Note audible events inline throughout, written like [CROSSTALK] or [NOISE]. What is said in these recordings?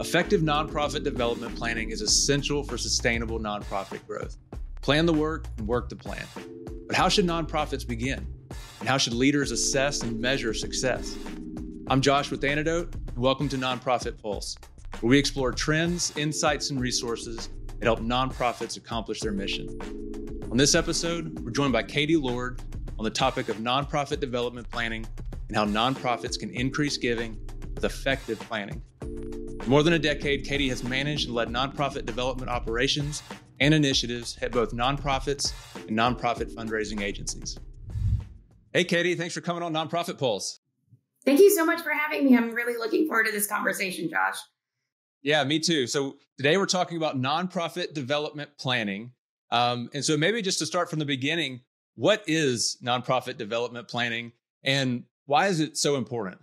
Effective nonprofit development planning is essential for sustainable nonprofit growth. Plan the work and work the plan. But how should nonprofits begin? And how should leaders assess and measure success? I'm Josh with Anedot, and welcome to Nonprofit Pulse, where we explore trends, insights, and resources that help nonprofits accomplish their mission. On this episode, we're joined by Katie Lord on the topic of nonprofit development planning and how nonprofits can increase giving with effective planning. For more than a decade, Katie has managed and led nonprofit development operations and initiatives at both nonprofits and nonprofit fundraising agencies. Hey, Katie, thanks for coming on Nonprofit Pulse. Thank you so much for having me. I'm really looking forward to this conversation, Josh. Yeah, me too. So today we're talking about nonprofit development planning. Um, and so maybe just to start from the beginning, what is nonprofit development planning and why is it so important?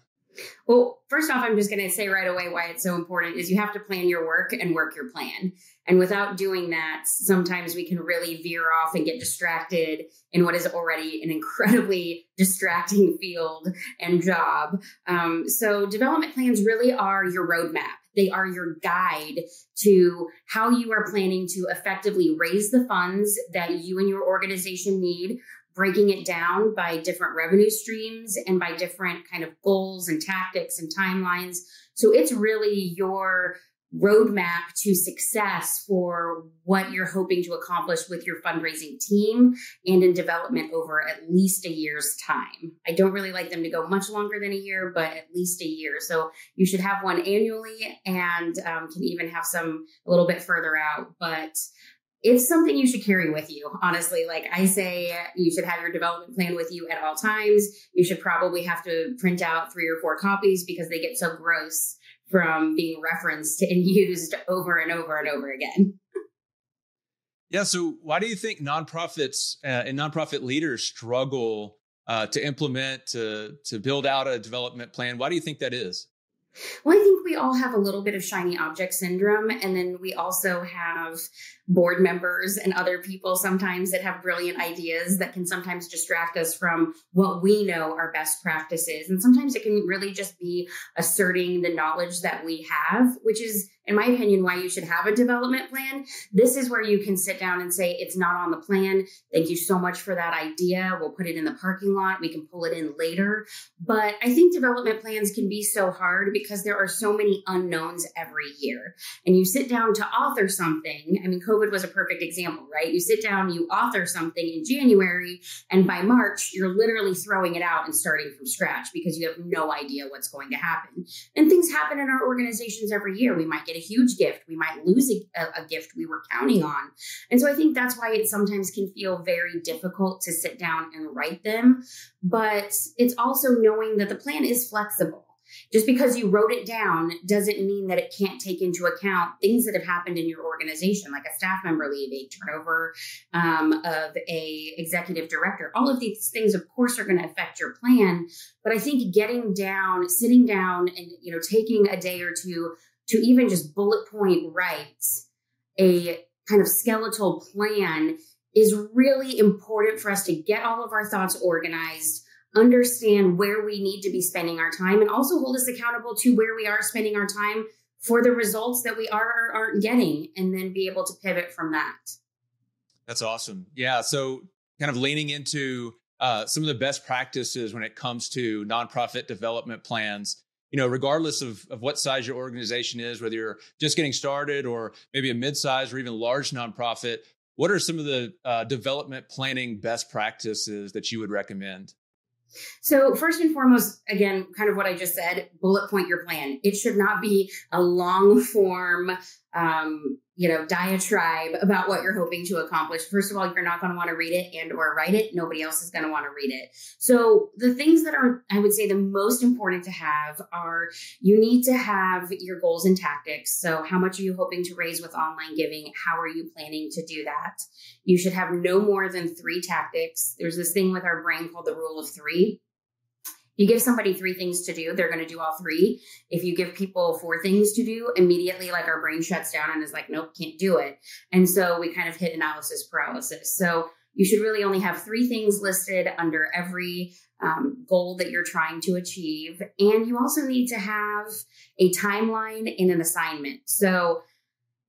Well, first off, I'm just going to say right away why it's so important is you have to plan your work and work your plan. And without doing that, sometimes we can really veer off and get distracted in what is already an incredibly [LAUGHS] distracting field and job. Um, so, development plans really are your roadmap. They are your guide to how you are planning to effectively raise the funds that you and your organization need breaking it down by different revenue streams and by different kind of goals and tactics and timelines. So it's really your roadmap to success for what you're hoping to accomplish with your fundraising team and in development over at least a year's time. I don't really like them to go much longer than a year, but at least a year. So you should have one annually and um, can even have some a little bit further out. But it's something you should carry with you, honestly. Like I say, you should have your development plan with you at all times. You should probably have to print out three or four copies because they get so gross from being referenced and [LAUGHS] used over and over and over again. Yeah. So, why do you think nonprofits uh, and nonprofit leaders struggle uh, to implement to to build out a development plan? Why do you think that is? Well, I think we all have a little bit of shiny object syndrome. And then we also have board members and other people sometimes that have brilliant ideas that can sometimes distract us from what we know are best practices. And sometimes it can really just be asserting the knowledge that we have, which is in my opinion, why you should have a development plan. This is where you can sit down and say, it's not on the plan. Thank you so much for that idea. We'll put it in the parking lot. We can pull it in later. But I think development plans can be so hard because there are so many unknowns every year. And you sit down to author something. I mean, COVID was a perfect example, right? You sit down, you author something in January, and by March, you're literally throwing it out and starting from scratch because you have no idea what's going to happen. And things happen in our organizations every year. We might get a huge gift. We might lose a, a, gift we were counting on. And so I think that's why it sometimes can feel very difficult to sit down and write them. But it's also knowing that the plan is flexible. Just because you wrote it down doesn't mean that it can't take into account things that have happened in your organization, like a staff member leave, a turnover um, of a executive director. All of these things, of course, are going to affect your plan. But I think getting down, sitting down, and you know, taking a day or two to even just bullet point write a kind of skeletal plan is really important for us to get all of our thoughts organized, understand where we need to be spending our time, and also hold us accountable to where we are spending our time for the results that we are or aren't getting, and then be able to pivot from that. That's awesome. Yeah. So, kind of leaning into uh, some of the best practices when it comes to nonprofit development plans you know, regardless of, of what size your organization is, whether you're just getting started or maybe a mid-sized or even large nonprofit, what are some of the uh, development planning best practices that you would recommend? So, first and foremost, again, kind of what I just said, bullet point your plan. It should not be a long form um, you know, diatribe about what you're hoping to accomplish. First of all, you're not going to want to read it and or write it. Nobody else is going to want to read it. So the things that are, I would say, the most important to have are you need to have your goals and tactics. So how much are you hoping to raise with online giving? How are you planning to do that? You should have no more than three tactics. There's this thing with our brain called the rule of three you give somebody three things to do, they're going to do all three. If you give people four things to do, immediately like our brain shuts down and is like, nope, can't do it. And so we kind of hit analysis paralysis. So you should really only have three things listed under every um, goal that you're trying to achieve. And you also need to have a timeline and an assignment. So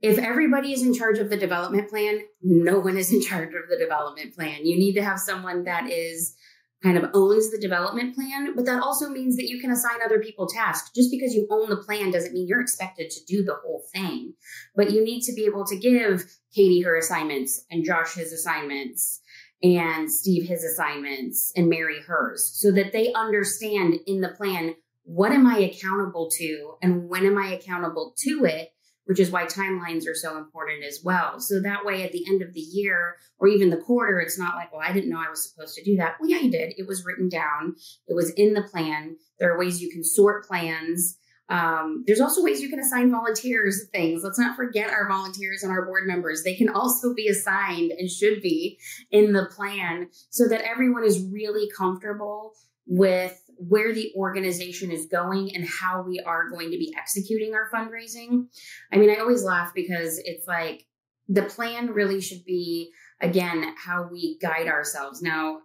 if everybody is in charge of the development plan, no one is in charge of the development plan. You need to have someone that is kind of owns the development plan, but that also means that you can assign other people tasks. Just because you own the plan doesn't mean you're expected to do the whole thing. But you need to be able to give Katie her assignments and Josh his assignments and Steve his assignments and Mary hers so that they understand in the plan what am I accountable to and when am I accountable to it which is why timelines are so important as well. So that way, at the end of the year or even the quarter, it's not like, well, I didn't know I was supposed to do that. Well, yeah, you did. It was written down, it was in the plan. There are ways you can sort plans. Um, there's also ways you can assign volunteers things. Let's not forget our volunteers and our board members. They can also be assigned and should be in the plan so that everyone is really comfortable with where the organization is going and how we are going to be executing our fundraising. I mean, I always laugh because it's like the plan really should be, again, how we guide ourselves. Now,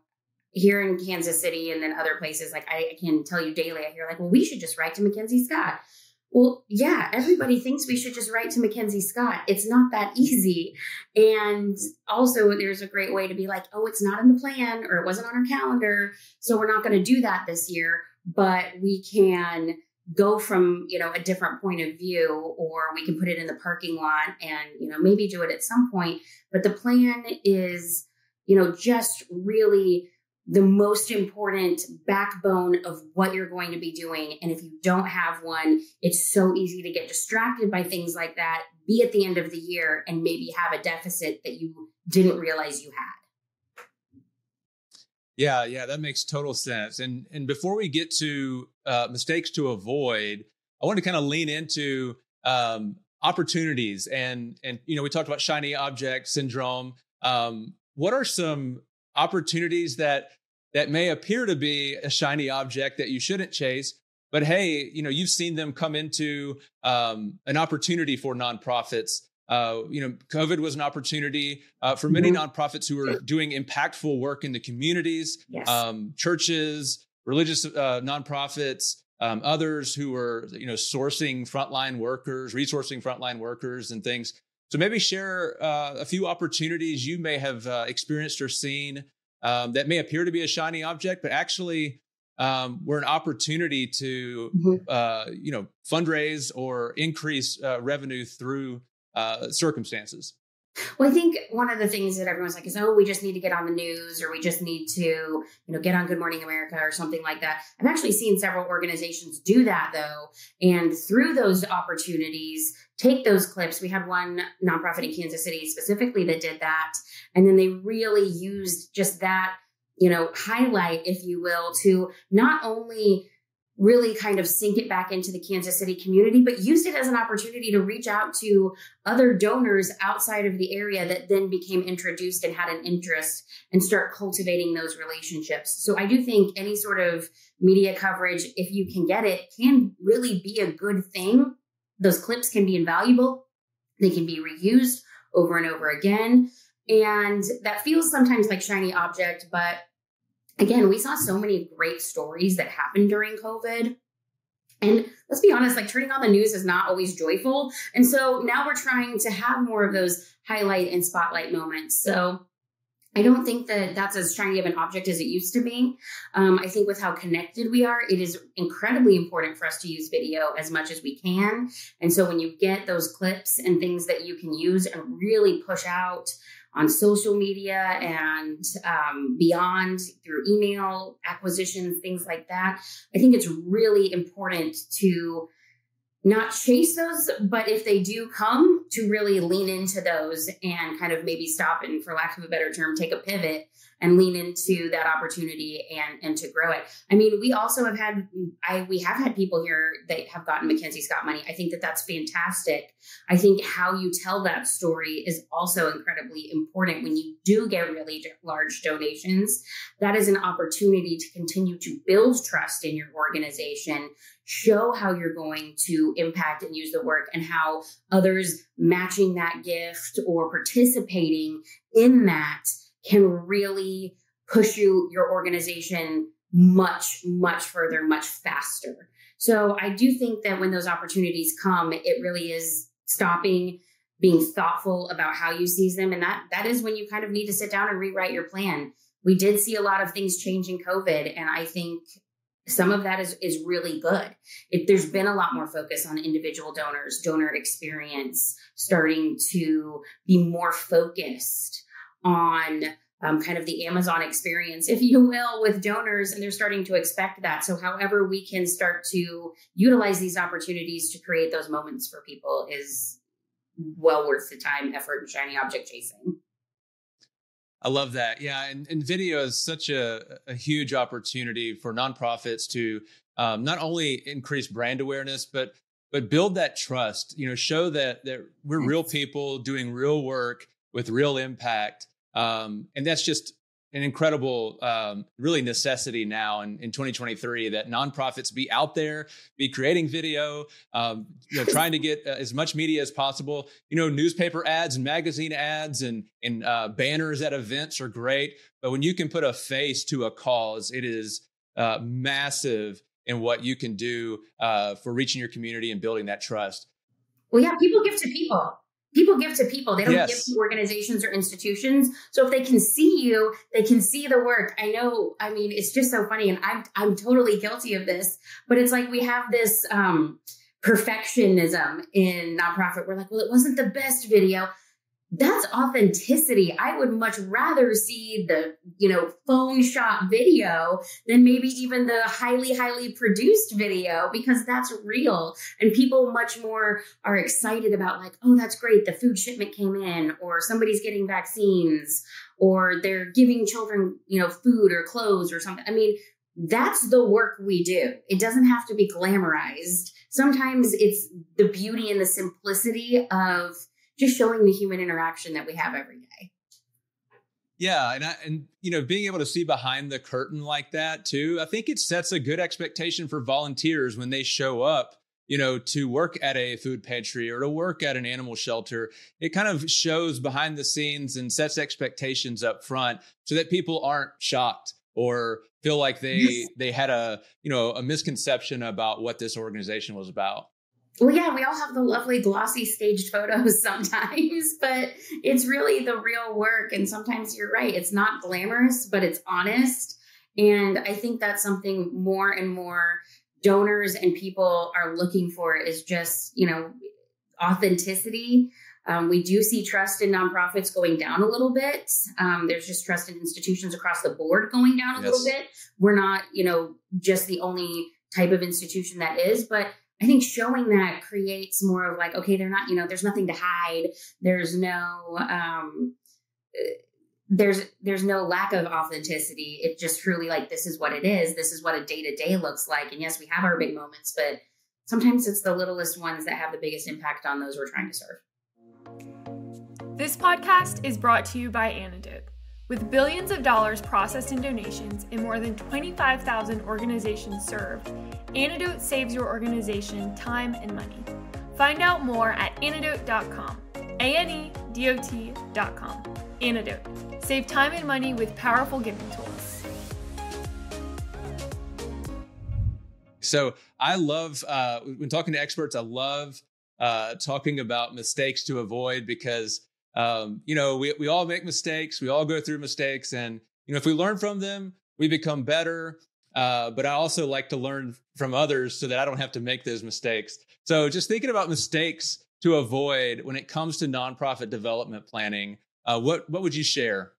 here in Kansas City and then other places, like I, I can tell you daily, I hear like, well, we should just write to MacKenzie Scott. Well, yeah, everybody thinks we should just write to MacKenzie Scott. It's not that easy. And also, there's a great way to be like, oh, it's not in the plan or it wasn't on our calendar. So we're not going to do that this year, but we can go from you know a different point of view or we can put it in the parking lot and you know maybe do it at some point but the plan is you know just really the most important backbone of what you're going to be doing. And if you don't have one, it's so easy to get distracted by things like that, be at the end of the year and maybe have a deficit that you didn't realize you had. Yeah, yeah, that makes total sense. And and before we get to uh, mistakes to avoid, I want to kind of lean into um, opportunities and and you know we talked about shiny object syndrome. Um, what are some opportunities that that may appear to be a shiny object that you shouldn't chase but hey you know you've seen them come into um, an opportunity for nonprofits uh, you know covid was an opportunity uh, for many mm-hmm. nonprofits who are doing impactful work in the communities yes. um, churches religious uh, nonprofits um, others who are you know sourcing frontline workers resourcing frontline workers and things so maybe share uh, a few opportunities you may have uh, experienced or seen um, that may appear to be a shiny object, but actually um, were an opportunity to mm-hmm. uh, you know fundraise or increase uh, revenue through uh, circumstances. Well, I think one of the things that everyone's like is, oh, we just need to get on the news or we just need to, you know, get on Good Morning America or something like that. I've actually seen several organizations do that though. And through those opportunities, take those clips. We had one nonprofit in Kansas City specifically that did that. And then they really used just that, you know, highlight, if you will, to not only really kind of sink it back into the Kansas City community, but used it as an opportunity to reach out to other donors outside of the area that then became introduced and had an interest and start cultivating those relationships. So I do think any sort of media coverage, if you can get it, can really be a good thing. Those clips can be invaluable. They can be reused over and over again. And that feels sometimes like shiny object, but again, we saw so many great stories that happened during COVID. And let's be honest, like turning on the news is not always joyful. And so now we're trying to have more of those highlight and spotlight moments. So I don't think that that's as shiny of an object as it used to be. Um, I think with how connected we are, it is incredibly important for us to use video as much as we can. And so when you get those clips and things that you can use and really push out on social media and um, beyond through email acquisitions, things like that. I think it's really important to not chase those, but if they do come, to really lean into those and kind of maybe stop and, for lack of a better term, take a pivot and lean into that opportunity and and to grow it. I mean, we also have had I we have had people here that have gotten MacKenzie Scott money. I think that that's fantastic. I think how you tell that story is also incredibly important when you do get really large donations. That is an opportunity to continue to build trust in your organization, show how you're going to impact and use the work and how others matching that gift or participating in that can really push you your organization much, much further, much faster. So I do think that when those opportunities come, it really is stopping, being thoughtful about how you seize them. And that that is when you kind of need to sit down and rewrite your plan. We did see a lot of things change in COVID. And I think some of that is is really good. It, there's been a lot more focus on individual donors, donor experience, starting to be more focused on um, kind of the Amazon experience, if you will, with donors, and they're starting to expect that. So, however, we can start to utilize these opportunities to create those moments for people is well worth the time, effort, and shiny object chasing. I love that. Yeah. And, and video is such a, a huge opportunity for nonprofits to um, not only increase brand awareness, but but build that trust, you know, show that that we're real people doing real work with real impact. Um, and that's just an incredible, um, really necessity now in, in 2023 that nonprofits be out there, be creating video, um, you know, trying to get uh, as much media as possible. You know, newspaper ads and magazine ads and and uh, banners at events are great, but when you can put a face to a cause, it is uh, massive in what you can do uh, for reaching your community and building that trust. Well, yeah, people give to people people give to people. They don't yes. give to organizations or institutions. So if they can see you they can see the work. I know i mean it's just so funny and i'm i'm totally guilty of this but it's like we have this um perfectionism in nonprofit. We're like well it wasn't the best video that's authenticity. I would much rather see the, you know, phone shot video than maybe even the highly, highly produced video because that's real. And people much more are excited about like, oh, that's great. The food shipment came in or somebody's getting vaccines or they're giving children, you know, food or clothes or something. I mean, that's the work we do. It doesn't have to be glamorized. Sometimes it's the beauty and the simplicity of just showing the human interaction that we have every day. Yeah, and I, and you know, being able to see behind the curtain like that too, I think it sets a good expectation for volunteers when they show up, you know, to work at a food pantry or to work at an animal shelter. It kind of shows behind the scenes and sets expectations up front so that people aren't shocked or feel like they yes. they had a, you know, a misconception about what this organization was about. Well, yeah, we all have the lovely glossy staged photos [LAUGHS] sometimes, but it's really the real work. And sometimes you're right, it's not glamorous, but it's honest. And I think that's something more and more donors and people are looking for is just, you know, authenticity. Um, we do see trust in nonprofits going down a little bit. Um, there's just trust in institutions across the board going down a yes. little bit. We're not, you know, just the only type of institution that is, but I think showing that creates more of like, okay, they're not, you know, there's nothing to hide. There's no, um, there's there's no lack of authenticity. It just truly like this is what it is. This is what a day to day looks like. And yes, we have our big moments, but sometimes it's the littlest ones that have the biggest impact on those we're trying to serve. This podcast is brought to you by Anedot. With billions of dollars processed in donations and more than 25,000 organizations served, Anedot saves your organization time and money. Find out more at anedot.com. A N E D O T.com. Anedot. Save time and money with powerful giving tools. So I love, uh, when talking to experts, I love uh, talking about mistakes to avoid because um, you know, we, we all make mistakes. We all go through mistakes. And, you know, if we learn from them, we become better. Uh, but I also like to learn from others so that I don't have to make those mistakes. So just thinking about mistakes to avoid when it comes to nonprofit development planning, uh, what, what would you share?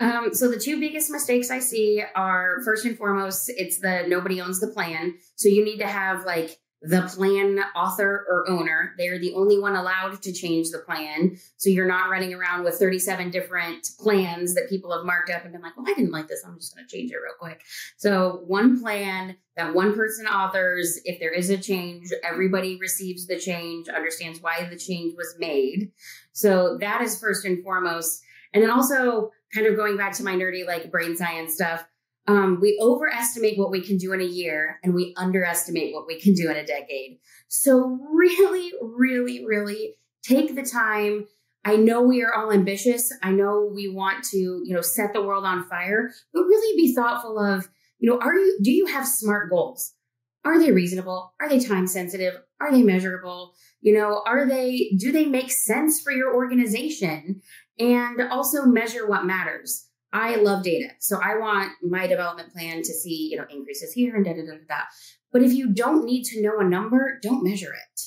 Um, so the two biggest mistakes I see are first and foremost, it's the nobody owns the plan. So you need to have like the plan author or owner. They're the only one allowed to change the plan. So you're not running around with 37 different plans that people have marked up and been like, well, I didn't like this. I'm just going to change it real quick. So one plan that one person authors. If there is a change, everybody receives the change, understands why the change was made. So that is first and foremost. And then also kind of going back to my nerdy like brain science stuff um, we overestimate what we can do in a year and we underestimate what we can do in a decade. So, really, really, really take the time. I know we are all ambitious. I know we want to, you know, set the world on fire, but really be thoughtful of you know, are you, do you have smart goals? Are they reasonable? Are they time sensitive? Are they measurable? You know, are they, do they make sense for your organization? And also measure what matters. I love data. So I want my development plan to see, you know, increases here and da da da da. But if you don't need to know a number, don't measure it.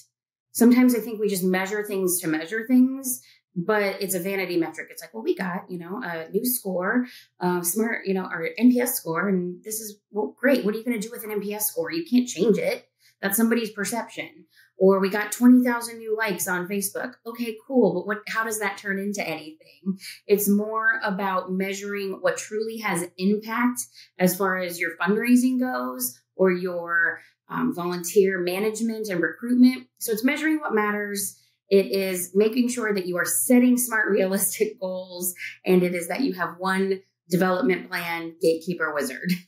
Sometimes I think we just measure things to measure things but it's a vanity metric. It's like, well, we got, you know, a new score, uh, smart, you know, our NPS score, and this is well, great. What are you going to do with an NPS score? You can't change it. That's somebody's perception. Or we got 20,000 new likes on Facebook. Okay, cool. But what, how does that turn into anything? It's more about measuring what truly has impact as far as your fundraising goes or your um, volunteer management and recruitment. So it's measuring what matters it is making sure that you are setting smart, [LAUGHS] realistic goals, and it is that you have one development plan, gatekeeper wizard. [LAUGHS]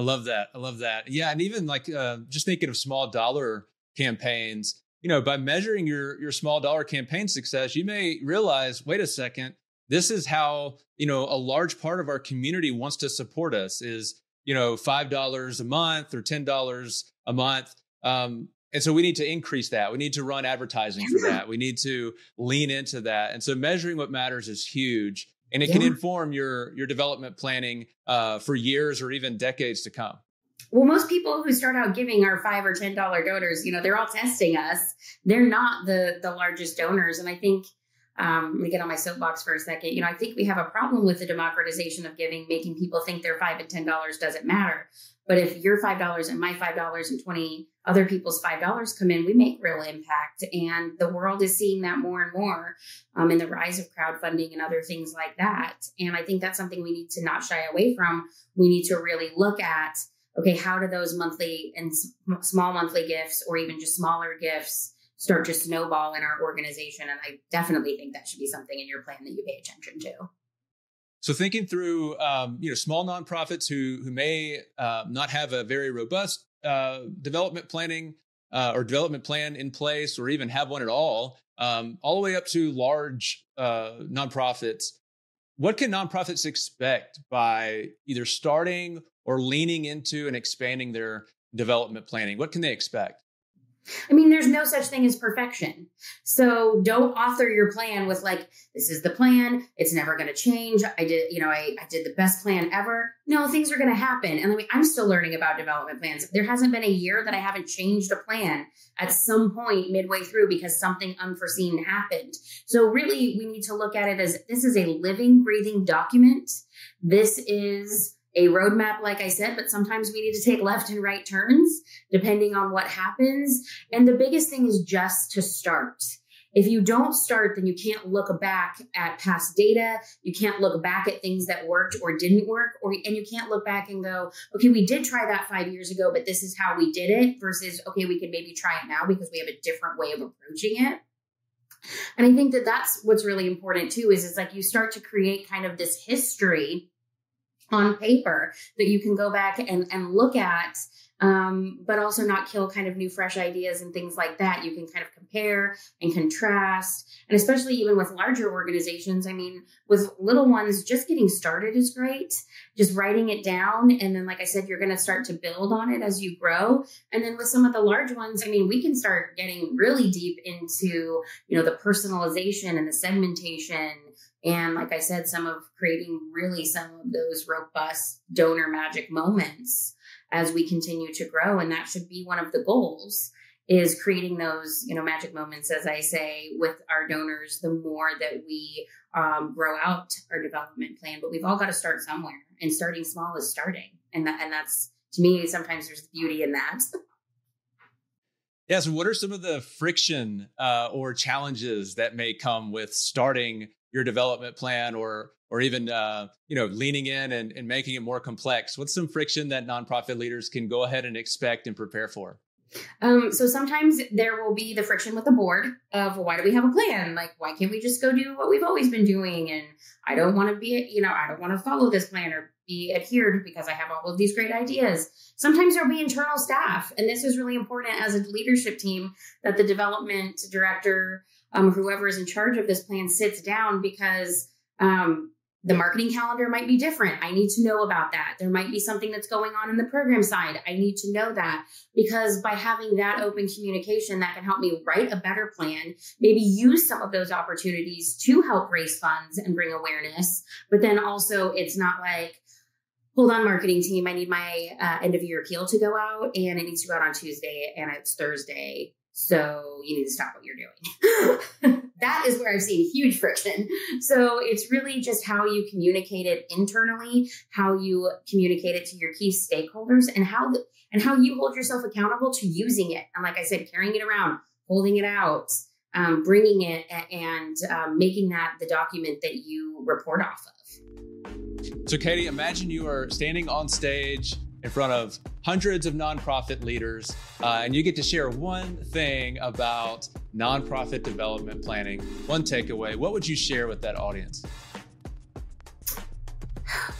I love that. I love that. Yeah, and even like uh, just thinking of small dollar campaigns, you know, by measuring your your small dollar campaign success, you may realize, wait a second, this is how you know a large part of our community wants to support us is you know five dollars a month or ten dollars a month. Um, and so we need to increase that. We need to run advertising for that. We need to lean into that. And so measuring what matters is huge. And it yeah. can inform your your development planning uh, for years or even decades to come. Well, most people who start out giving are five or ten dollar donors. You know, they're all testing us. They're not the the largest donors, and I think um, let me get on my soapbox for a second. You know, I think we have a problem with the democratization of giving, making people think their five and ten dollars doesn't matter. But if your five dollars and my five dollars and twenty other people's five dollars come in, we make real impact. And the world is seeing that more and more um, in the rise of crowdfunding and other things like that. And I think that's something we need to not shy away from. We need to really look at okay, how do those monthly and small monthly gifts, or even just smaller gifts, start to snowball in our organization? And I definitely think that should be something in your plan that you pay attention to. So thinking through, um, you know, small nonprofits who who may uh, not have a very robust uh, development planning uh, or development plan in place, or even have one at all, um, all the way up to large uh, nonprofits. What can nonprofits expect by either starting or leaning into and expanding their development planning? What can they expect? I mean, there's no such thing as perfection. So don't author your plan with like, this is the plan. It's never going to change. I did, you know, I, I did the best plan ever. No, things are going to happen. And I mean, I'm still learning about development plans. There hasn't been a year that I haven't changed a plan at some point midway through because something unforeseen happened. So really we need to look at it as this is a living, breathing document. This is a roadmap, like I said, but sometimes we need to take left and right turns depending on what happens. And the biggest thing is just to start. If you don't start, then you can't look back at past data. You can't look back at things that worked or didn't work, or and you can't look back and go, okay, we did try that five years ago, but this is how we did it. Versus, okay, we can maybe try it now because we have a different way of approaching it. And I think that that's what's really important too. Is it's like you start to create kind of this history on paper that you can go back and, and look at um, but also not kill kind of new fresh ideas and things like that. You can kind of compare and contrast. And especially even with larger organizations i mean with little ones just getting started is great. Just writing it down and then like i said you're going to start to build on it as you grow. And then with some of the large ones i mean we can start getting really deep into you know the personalization and the segmentation and like I said, some of creating really some of those robust donor magic moments as we continue to grow. And that should be one of the goals is creating those, you know, magic moments, as I say, with our donors, the more that we um, grow out our development plan. But we've all got to start somewhere and starting small is starting. And that, and that's to me, sometimes there's beauty in that. [LAUGHS] Yeah. So, what are some of the friction uh, or challenges that may come with starting your development plan or or even uh, you know leaning in and, and making it more complex what's some friction that nonprofit leaders can go ahead and expect and prepare for um, so sometimes there will be the friction with the board of why do we have a plan? Like, why can't we just go do what we've always been doing? And I don't want to be, you know, I don't want to follow this plan or be adhered because I have all of these great ideas. Sometimes there'll be internal staff. And this is really important as a leadership team that the development director um, whoever is in charge of this plan sits down because um, the marketing calendar might be different. I need to know about that. There might be something that's going on in the program side. I need to know that because by having that open communication, that can help me write a better plan, maybe use some of those opportunities to help raise funds and bring awareness. But then also, it's not like, hold on, marketing team, I need my uh, end of year appeal to go out and it needs to go out on Tuesday and it's Thursday. So you need to stop what you're doing. [LAUGHS] that is where I've seen huge friction. So it's really just how you communicate it internally, how you communicate it to your key stakeholders, and how the, and how you hold yourself accountable to using it. And like I said, carrying it around, holding it out, um, bringing it, and um, making that the document that you report off of. So, Katie, imagine you are standing on stage in front of hundreds of nonprofit leaders, uh, and you get to share one thing about nonprofit development planning, one takeaway. What would you share with that audience?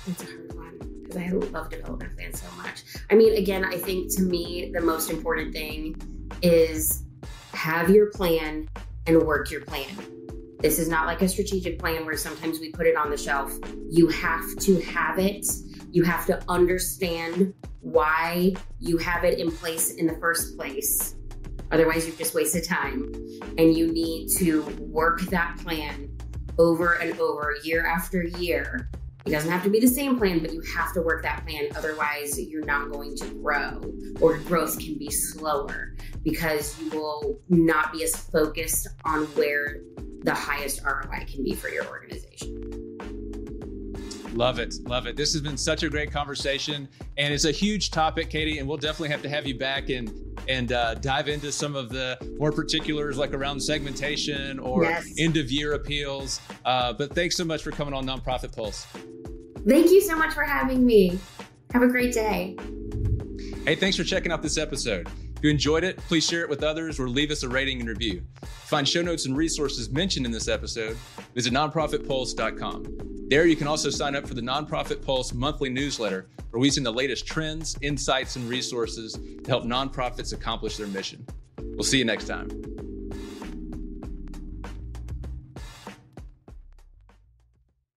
It's a hard one because I love development plans so much. I mean, again, I think to me, the most important thing is have your plan and work your plan. This is not like a strategic plan where sometimes we put it on the shelf. You have to have it you have to understand why you have it in place in the first place. Otherwise, you've just wasted time. And you need to work that plan over and over, year after year. It doesn't have to be the same plan, but you have to work that plan. Otherwise, you're not going to grow, or growth can be slower because you will not be as focused on where the highest ROI can be for your organization. Love it. Love it. This has been such a great conversation. And it's a huge topic, Katie, and we'll definitely have to have you back and and uh, dive into some of the more particulars like around segmentation or yes. end of year appeals. Uh, but thanks so much for coming on Nonprofit Pulse. Thank you so much for having me. Have a great day. Hey, thanks for checking out this episode. If you enjoyed it, please share it with others or leave us a rating and review. To find show notes and resources mentioned in this episode, visit nonprofitpulse.com. There, you can also sign up for the Nonprofit Pulse monthly newsletter, where we send the latest trends, insights, and resources to help nonprofits accomplish their mission. We'll see you next time.